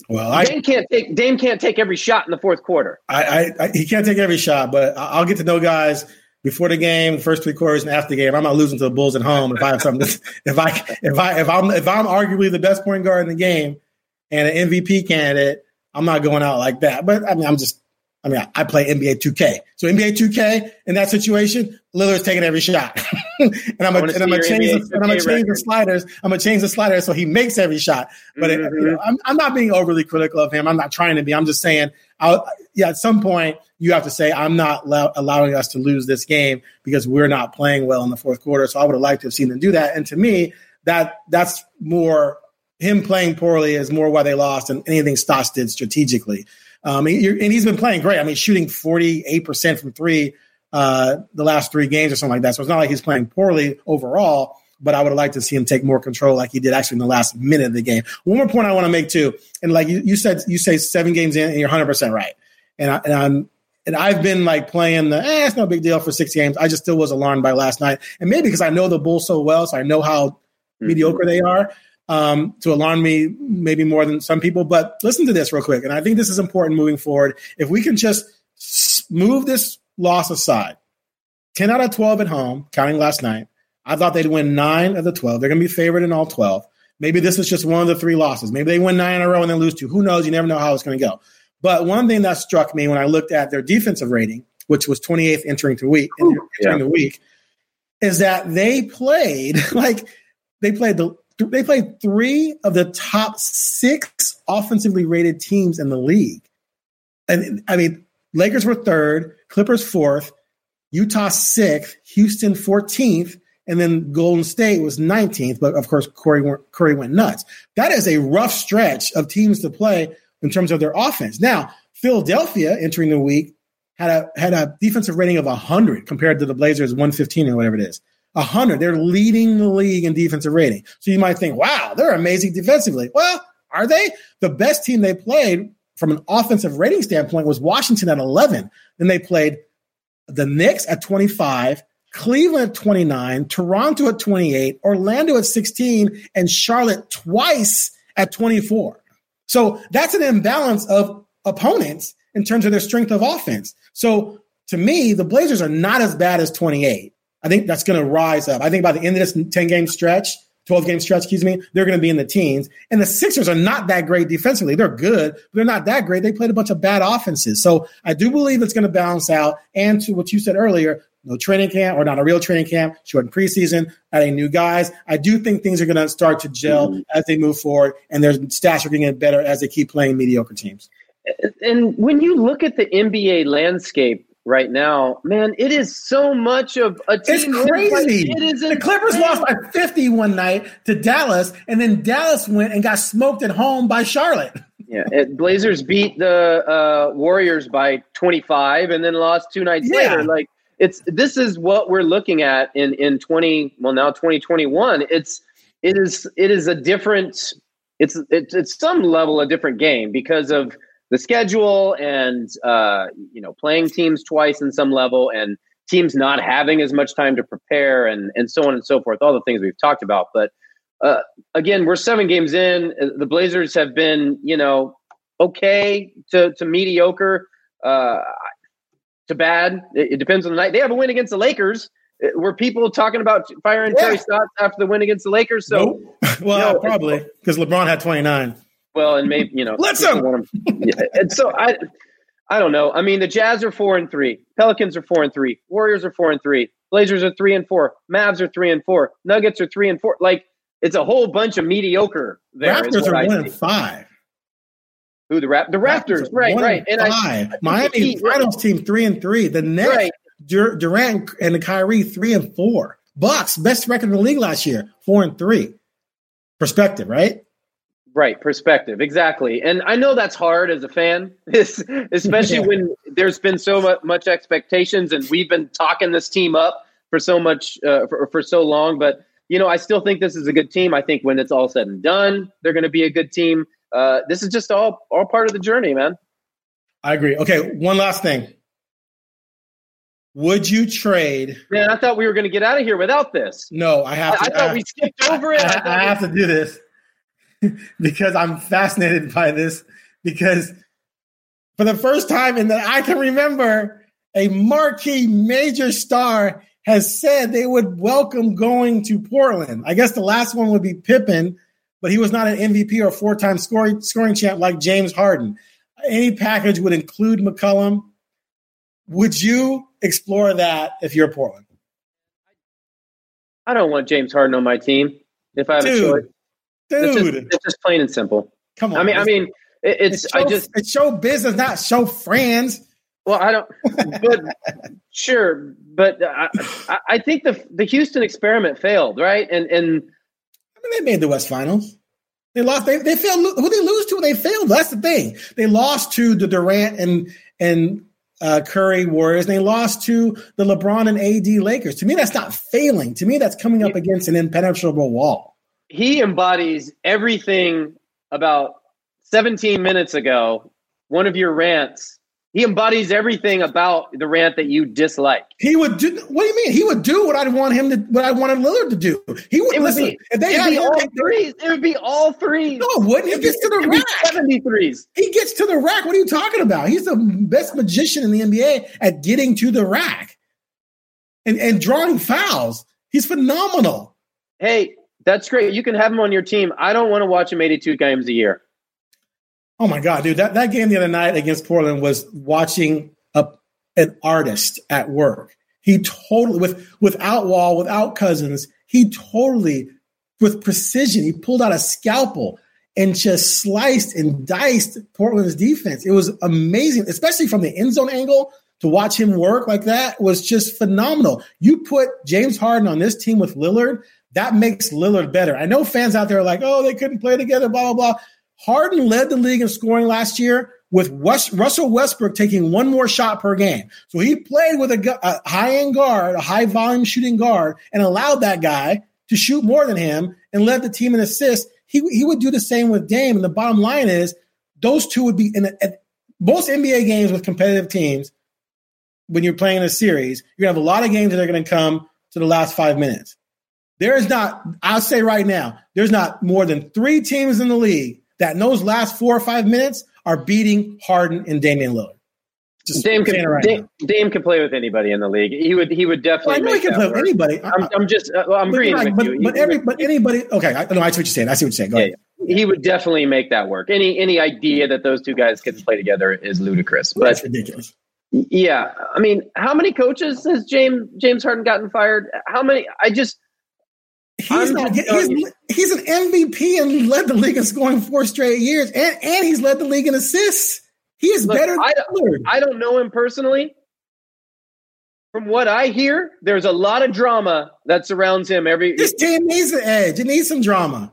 well I, dame can't take dame can't take every shot in the fourth quarter. I, I, I he can't take every shot but i'll get to know guys before the game, the first three quarters, and after the game, I'm not losing to the Bulls at home. If I have something, to, if I if I if I'm if I'm arguably the best point guard in the game and an MVP candidate, I'm not going out like that. But I mean, I'm just, I mean, I, play NBA 2K. So NBA 2K in that situation, Lillard's taking every shot. and I'm gonna change, the, and I'm gonna change the sliders. I'm gonna change the sliders so he makes every shot. But mm-hmm. it, you know, I'm, I'm not being overly critical of him. I'm not trying to be. I'm just saying, I'll, yeah, at some point you have to say I'm not allow, allowing us to lose this game because we're not playing well in the fourth quarter. So I would have liked to have seen them do that. And to me, that that's more him playing poorly is more why they lost than anything Stotts did strategically. Um, and, and he's been playing great. I mean, shooting 48% from three uh, the last three games or something like that. So it's not like he's playing poorly overall, but I would have liked to see him take more control like he did actually in the last minute of the game. One more point I want to make too, and like you, you said, you say seven games in and you're 100% right. And, I, and I'm, and I've been like playing the, eh, it's no big deal for six games. I just still was alarmed by last night. And maybe because I know the Bulls so well, so I know how mm-hmm. mediocre they are um, to alarm me maybe more than some people. But listen to this real quick. And I think this is important moving forward. If we can just move this loss aside, 10 out of 12 at home, counting last night, I thought they'd win nine of the 12. They're going to be favored in all 12. Maybe this is just one of the three losses. Maybe they win nine in a row and then lose two. Who knows? You never know how it's going to go. But one thing that struck me when I looked at their defensive rating, which was 28th entering the week, entering yeah. the week, is that they played like they played the they played three of the top six offensively rated teams in the league. And I mean, Lakers were third, Clippers fourth, Utah sixth, Houston 14th, and then Golden State was 19th. But of course, Curry, Curry went nuts. That is a rough stretch of teams to play in terms of their offense. Now, Philadelphia entering the week had a had a defensive rating of 100 compared to the Blazers 115 or whatever it is. 100. They're leading the league in defensive rating. So you might think, wow, they're amazing defensively. Well, are they? The best team they played from an offensive rating standpoint was Washington at 11. Then they played the Knicks at 25, Cleveland at 29, Toronto at 28, Orlando at 16, and Charlotte twice at 24. So that's an imbalance of opponents in terms of their strength of offense. So to me, the Blazers are not as bad as 28. I think that's going to rise up. I think by the end of this 10 game stretch, 12 game stretch, excuse me, they're going to be in the teens. And the Sixers are not that great defensively. They're good, but they're not that great. They played a bunch of bad offenses. So I do believe it's going to balance out. And to what you said earlier, no training camp or not a real training camp, short preseason, adding new guys. I do think things are going to start to gel mm-hmm. as they move forward, and their stats are getting better as they keep playing mediocre teams. And when you look at the NBA landscape, right now, man, it is so much of a team. It's crazy. It is the Clippers lost by 50 one night to Dallas, and then Dallas went and got smoked at home by Charlotte. Yeah, it, Blazers beat the uh, Warriors by 25, and then lost two nights yeah. later. Like it's this is what we're looking at in in 20 well now 2021. It's it is it is a different. It's it's it's some level a different game because of the schedule and uh, you know playing teams twice in some level and teams not having as much time to prepare and and so on and so forth all the things we've talked about but uh, again we're seven games in the blazers have been you know okay to, to mediocre uh, to bad it, it, depends on the night they have a win against the lakers were people talking about firing yeah. Terry Stotts after the win against the Lakers? So, nope. well, probably because LeBron had 29. Well, and maybe you know, let's them. Yeah. And so I, I don't know. I mean, the Jazz are four and three, Pelicans are four and three, Warriors are four and three, Blazers are three and four, Mavs are three and four, Nuggets are three and four. Like it's a whole bunch of mediocre. There Raptors are I one and five. Who the rap? The Raptors, Raptors right, right. And, and five. I, Miami Finals team three and three. The Nets, right. Dur- Durant and the Kyrie three and four. Bucks best record in the league last year, four and three. Perspective, right? Right, perspective, exactly. And I know that's hard as a fan, especially yeah. when there's been so much expectations, and we've been talking this team up for so much uh, for, for so long. But you know, I still think this is a good team. I think when it's all said and done, they're going to be a good team. Uh, this is just all all part of the journey, man. I agree. Okay, one last thing. Would you trade? Man, I thought we were going to get out of here without this. No, I have. To, I, I thought I, we skipped over it. I, I, I have to do this. because I'm fascinated by this. Because for the first time in that I can remember, a marquee major star has said they would welcome going to Portland. I guess the last one would be Pippen, but he was not an MVP or four time scoring, scoring champ like James Harden. Any package would include McCollum. Would you explore that if you're Portland? I don't want James Harden on my team if I have Dude, a choice. Dude, it's just, it's just plain and simple. Come on. I mean, I mean, it, it's, it's show, I just it's show business, not show friends. Well, I don't, but sure, but I, I think the the Houston experiment failed, right? And and I mean, they made the West Finals. They lost. They they failed. Who they lose to? They failed. That's the thing. They lost to the Durant and and uh, Curry Warriors. And they lost to the LeBron and AD Lakers. To me, that's not failing. To me, that's coming up against an impenetrable wall he embodies everything about 17 minutes ago, one of your rants. He embodies everything about the rant that you dislike. He would do. What do you mean? He would do what I want him to. What I wanted Lillard to do. He would, would listen. Be, if they had all threes, it would be all threes. No, wouldn't. He gets to the rack. Seventy threes. He gets to the rack. What are you talking about? He's the best magician in the NBA at getting to the rack and and drawing fouls. He's phenomenal. Hey, that's great. You can have him on your team. I don't want to watch him 82 games a year. Oh my God, dude. That, that game the other night against Portland was watching a, an artist at work. He totally, with without Wall, without Cousins, he totally, with precision, he pulled out a scalpel and just sliced and diced Portland's defense. It was amazing, especially from the end zone angle to watch him work like that was just phenomenal. You put James Harden on this team with Lillard, that makes Lillard better. I know fans out there are like, oh, they couldn't play together, blah, blah, blah. Harden led the league in scoring last year with West, Russell Westbrook taking one more shot per game. So he played with a, a high end guard, a high volume shooting guard, and allowed that guy to shoot more than him and led the team in assists. He, he would do the same with Dame. And the bottom line is those two would be in a, most NBA games with competitive teams. When you're playing a series, you're gonna have a lot of games that are gonna come to the last five minutes. There is not, I'll say right now, there's not more than three teams in the league that in those last four or five minutes are beating Harden and Damian Lillard. Just Dame can, right Dame, Dame, can play with anybody in the league. He would he would definitely. Well, I know he can play work. with anybody. I'm, I'm just uh, well, I'm agreeing right, with but, you. But every but anybody. Okay, I, no, I see what you're saying. I see what you're saying. Go yeah, ahead. He would definitely make that work. Any any idea that those two guys can play together is ludicrous. But That's ridiculous. Yeah, I mean, how many coaches has James James Harden gotten fired? How many? I just He's, not, he's, he's, an MVP and led the league in scoring four straight years, and, and he's led the league in assists. He is Look, better. I, I don't know him personally. From what I hear, there's a lot of drama that surrounds him. Every this team needs an edge. It needs some drama.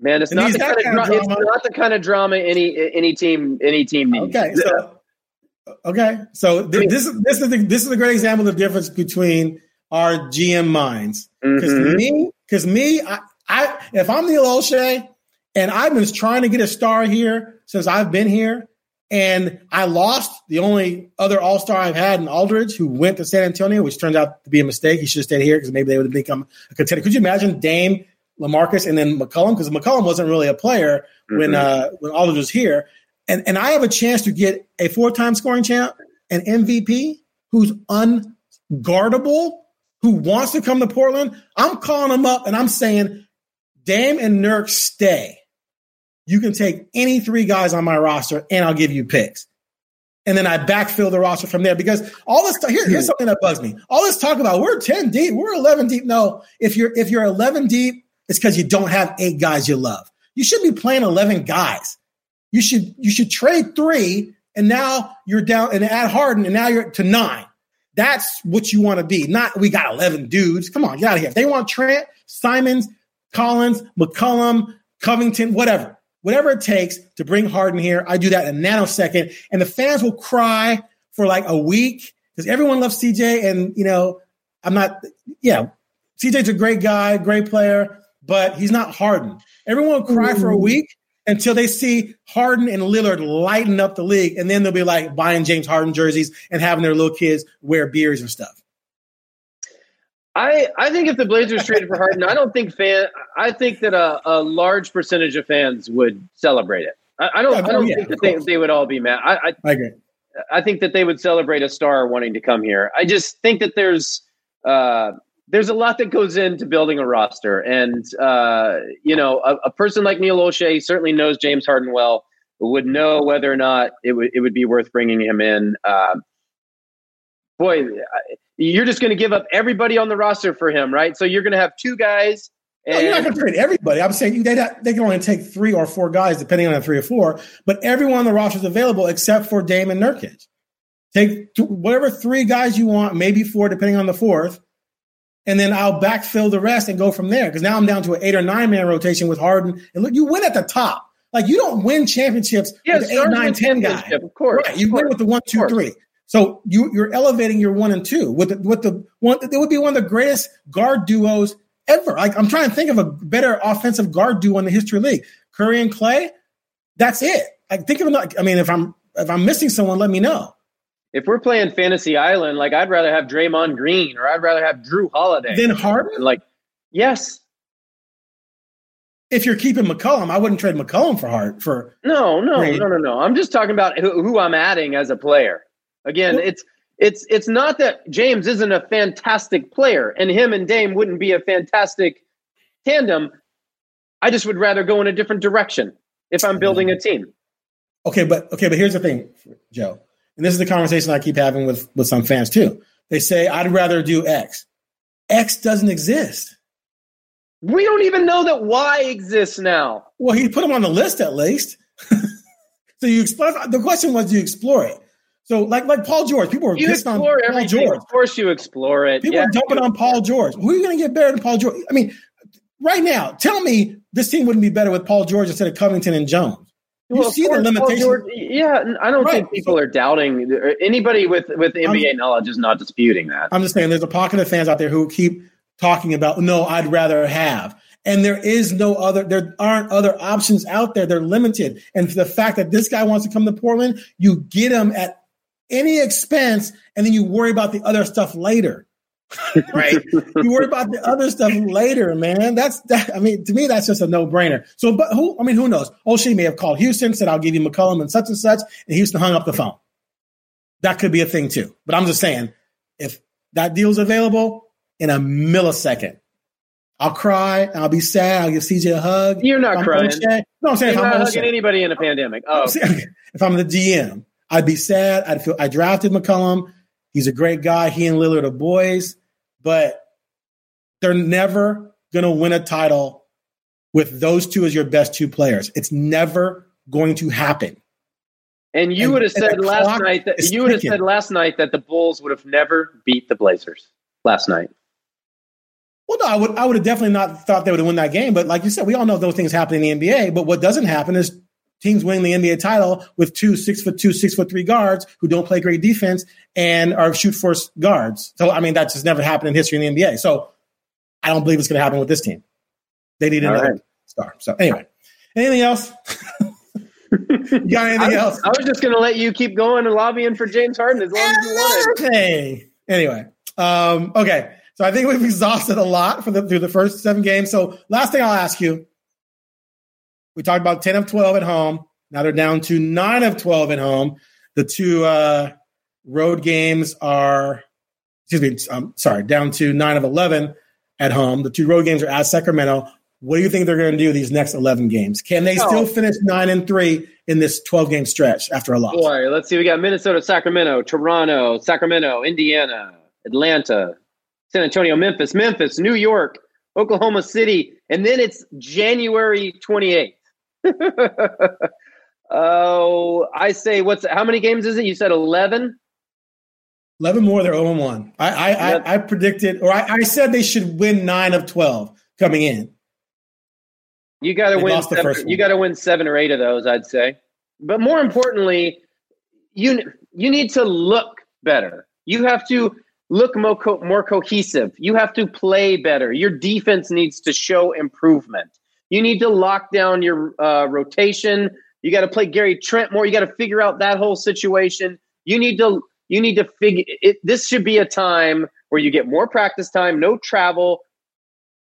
Man, it's, not the, kind of, kind of drama. It's not the kind of drama any any team any team needs. Okay, so okay, so th- this is this is the, this is a great example of the difference between our GM minds. Because mm-hmm. me, because me, I, I if I'm Neil Olshey and I've been trying to get a star here since I've been here, and I lost the only other All Star I've had in Aldridge, who went to San Antonio, which turned out to be a mistake. He should have stayed here because maybe they would have become a contender. Could you imagine Dame, Lamarcus, and then McCollum? Because McCollum wasn't really a player mm-hmm. when uh, when Aldridge was here, and and I have a chance to get a four time scoring champ, an MVP who's unguardable who wants to come to Portland, I'm calling him up and I'm saying, Dame and Nurk stay. You can take any three guys on my roster and I'll give you picks. And then I backfill the roster from there because all this here, here's hmm. something that bugs me. All this talk about we're 10 deep, we're 11 deep. No, if you're if you're 11 deep, it's because you don't have eight guys you love. You should be playing 11 guys. You should you should trade three and now you're down and add Harden and now you're to nine. That's what you want to be. Not we got 11 dudes. Come on, get out of here. If they want Trent, Simons, Collins, McCollum, Covington, whatever, whatever it takes to bring Harden here, I do that in a nanosecond. And the fans will cry for like a week because everyone loves CJ. And, you know, I'm not, yeah, CJ's a great guy, great player, but he's not Harden. Everyone will cry Ooh. for a week until they see Harden and Lillard lighten up the league, and then they'll be like buying James Harden jerseys and having their little kids wear beers and stuff. I, I think if the Blazers traded for Harden, I don't think fan. I think that a, a large percentage of fans would celebrate it. I, I don't. Yeah, I don't yeah, think that they, they, would all be mad. I, I, I agree. I think that they would celebrate a star wanting to come here. I just think that there's uh, there's a lot that goes into building a roster, and uh, you know, a, a, person like Neil Olshey certainly knows James Harden well, would know whether or not it would it would be worth bringing him in. Uh, boy, you're just going to give up everybody on the roster for him, right? So you're going to have two guys. And- no, you're not going to trade everybody. I'm saying they they can only take three or four guys, depending on the three or four. But everyone on the roster is available except for Damon Nurkic. Take whatever three guys you want, maybe four, depending on the fourth and then I'll backfill the rest and go from there. Because now I'm down to an eight or nine man rotation with Harden. And look, you win at the top. Like you don't win championships yeah, with eight, nine, ten guy. Of course, right? You of win with the one, two, three. So you you're elevating your one and two with the, with the one. It would be one of the greatest guard duos ever. Like I'm trying to think of a better offensive guard duo in the history of the league. Curry and Clay. That's it. Like think of it. I mean, if I'm if I'm missing someone, let me know if we're playing Fantasy Island, like I'd rather have Draymond Green or I'd rather have Jrue Holiday than Harden. Like, yes. If you're keeping McCollum, I wouldn't trade McCollum for Hart for. No, no, Green. no, no, no. I'm just talking about who, who I'm adding as a player. Again, well, it's it's it's not that James isn't a fantastic player, and him and Dame wouldn't be a fantastic tandem. I just would rather go in a different direction if I'm building a mm-hmm. team. Okay, but okay, but here's the thing, Joe and this is the conversation I keep having with, with some fans too. They say, I'd rather do X. X doesn't exist. We don't even know that Y exists now. Well, he put them on the list at least. so you explore. The question was, do you explore it? So, like like Paul George, people were you pissed on Paul everything. George. Of course, you explore it. People yeah. are dumping on Paul George. Who are you going to get better than Paul George? I mean, right now, tell me this team wouldn't be better with Paul George instead of Covington and Jones. You well, see the limitations. yeah, I don't right. think people are doubting. Anybody with with NBA I'm, knowledge is not disputing that. I'm just saying, there's a pocket of fans out there who keep talking about, no, I'd rather have. And there is no other, there aren't other options out there. They're limited. And the fact that this guy wants to come to Portland, you get him at any expense, and then you worry about the other stuff later. right? you worry about the other stuff later, man. That's that. I mean, to me, that's just a no brainer. So, but who? I mean, who knows? Olshey may have called Houston, said, "I'll give you McCollum and such and such," and Houston hung up the phone. That could be a thing too. But I'm just saying, if that deal's available in a millisecond, I'll cry. I'll be sad. I'll give CJ a hug. You're not crying. No, I'm saying You're if I'm not hugging anybody in a pandemic. Oh, if I'm the GM, I'd be sad. I'd feel I drafted McCollum. He's a great guy. He and Lillard are boys but they're never going to win a title with those two as your best two players. It's never going to happen. And you and, would have said last night that you would have said last night that the Bulls would have never beat the Blazers last night. Well, no, I would I would have definitely not thought they would have won that game. But like you said, we all know those things happen in the NBA. But what doesn't happen is teams winning the NBA title with two six foot two, six foot three guards who don't play great defense and are shoot force guards. So I mean that just never happened in history in the NBA. So I don't believe it's going to happen with this team. They need another right. star. So anyway, anything else? you got anything I was, else? I was just going to let you keep going and lobbying for James Harden as long as you wanted. Okay. Anyway, um, okay. So I think we've exhausted a lot for the through the first seven games. So last thing I'll ask you we talked about 10 of 12 at home. Now they're down to 9 of 12 at home. The two uh, road games are, excuse me, I'm sorry, down to 9 of 11 at home. The two road games are at Sacramento. What do you think they're going to do these next 11 games? Can they still finish 9 and 3 in this 12 game stretch after a loss? Boy, let's see. We got Minnesota, Sacramento, Toronto, Sacramento, Indiana, Atlanta, San Antonio, Memphis, Memphis, New York, Oklahoma City, and then it's January 28th. oh, I say, what's how many games is it? You said eleven. Eleven more. They're zero oh one. I I, yep. I, I predicted, or I, I, said they should win nine of twelve coming in. You got to win. Seven, you got to win seven or eight of those, I'd say. But more importantly, you you need to look better. You have to look more, co- more cohesive. You have to play better. Your defense needs to show improvement. You need to lock down your uh, rotation. You got to play Gary Trent more. You got to figure out that whole situation. You need to you need to figure it. This should be a time where you get more practice time, no travel,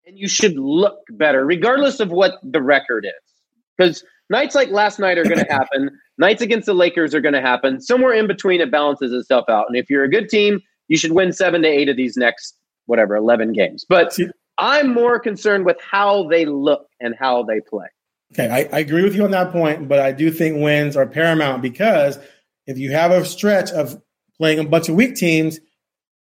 and you should look better, regardless of what the record is. Because nights like last night are going to happen. nights against the Lakers are going to happen. Somewhere in between, it balances itself out. And if you're a good team, you should win seven to eight of these next whatever eleven games. But I'm more concerned with how they look and how they play. Okay, I, I, agree with you on that point, but I do think wins are paramount because if you have a stretch of playing a bunch of weak teams,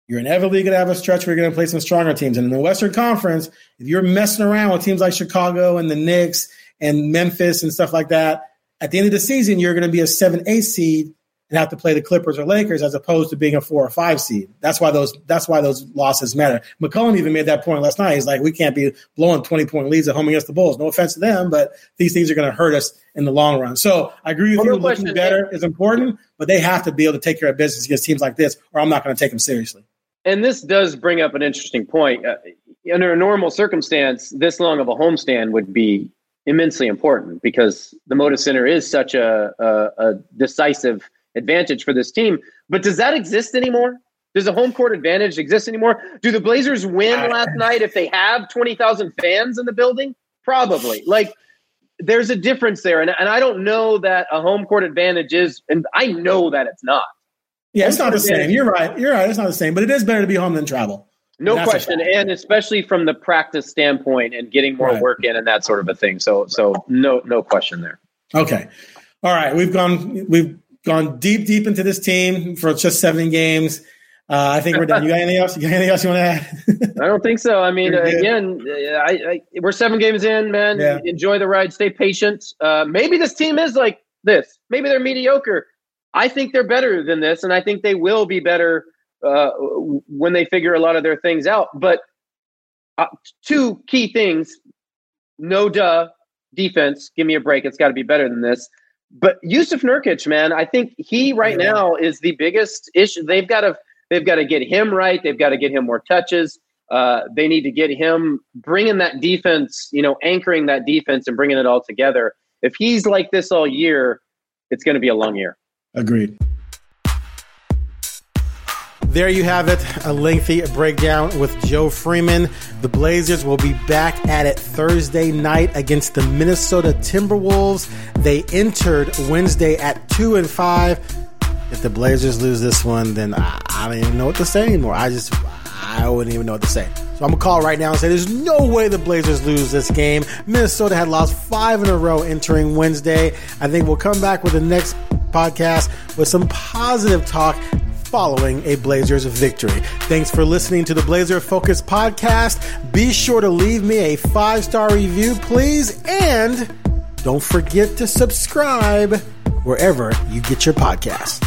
you're inevitably going to have a stretch where you're going to play some stronger teams. And in the Western Conference, if you're messing around with teams like Chicago and the Knicks and Memphis and stuff like that, at the end of the season, you're going to be a 7 8 seed and have to play the Clippers or Lakers as opposed to being a four or five seed. That's why those that's why those losses matter. McCollum even made that point last night. He's like, we can't be blowing twenty point leads at home against the Bulls. No offense to them, but these things are going to hurt us in the long run. So I agree with well, you. Looking better is important, but they have to be able to take care of business against teams like this, or I'm not going to take them seriously. And this does bring up an interesting point. Uh, under a normal circumstance, this long of a homestand would be immensely important because the Moda Center is such a, a, a decisive advantage for this team. But does that exist anymore? Does the home court advantage exist anymore? Do the Blazers win last night if they have 20,000 fans in the building? Probably. Like, there's a difference there. And, and I don't know that a home court advantage is, and I know that it's not. Yeah, it's not the same. You're right. You're right. It's not the same, but it is better to be home than travel. No question, and especially from the practice standpoint and getting more right. work in and that sort of a thing. So, so no, no question there. Okay, all right. We've gone. We've gone deep, deep into this team for just seven games. Uh, I think we're done. You got anything else? You got anything else you want to add? I don't think so. I mean, uh, again, I, I, we're seven games in, man. Yeah. Enjoy the ride. Stay patient. Uh, maybe this team is like this. Maybe they're mediocre. I think they're better than this, and I think they will be better uh, when they figure a lot of their things out. But uh, two key things: no duh defense. Give me a break. It's got to be better than this. But Jusuf Nurkic, man, I think he right yeah. now is the biggest issue. They've got to they've got to get him right. They've got to get him more touches. Uh, they need to get him bringing that defense, you know, anchoring that defense and bringing it all together. If he's like this all year, it's going to be a long year. Agreed. There you have it, a lengthy breakdown with Joe Freeman. The Blazers will be back at it Thursday night against the Minnesota Timberwolves. They entered Wednesday at 2 and 5. If the Blazers lose this one, then I, I don't even know what to say anymore. I just, I wouldn't even know what to say. So I'm to call right now and say there's no way the Blazers lose this game. Minnesota had lost five in a row entering Wednesday. I think we'll come back with the next podcast with some positive talk following a Blazers victory. Thanks for listening to the Blazer Focus podcast. Be sure to leave me a five star review, please, and don't forget to subscribe wherever you get your podcast.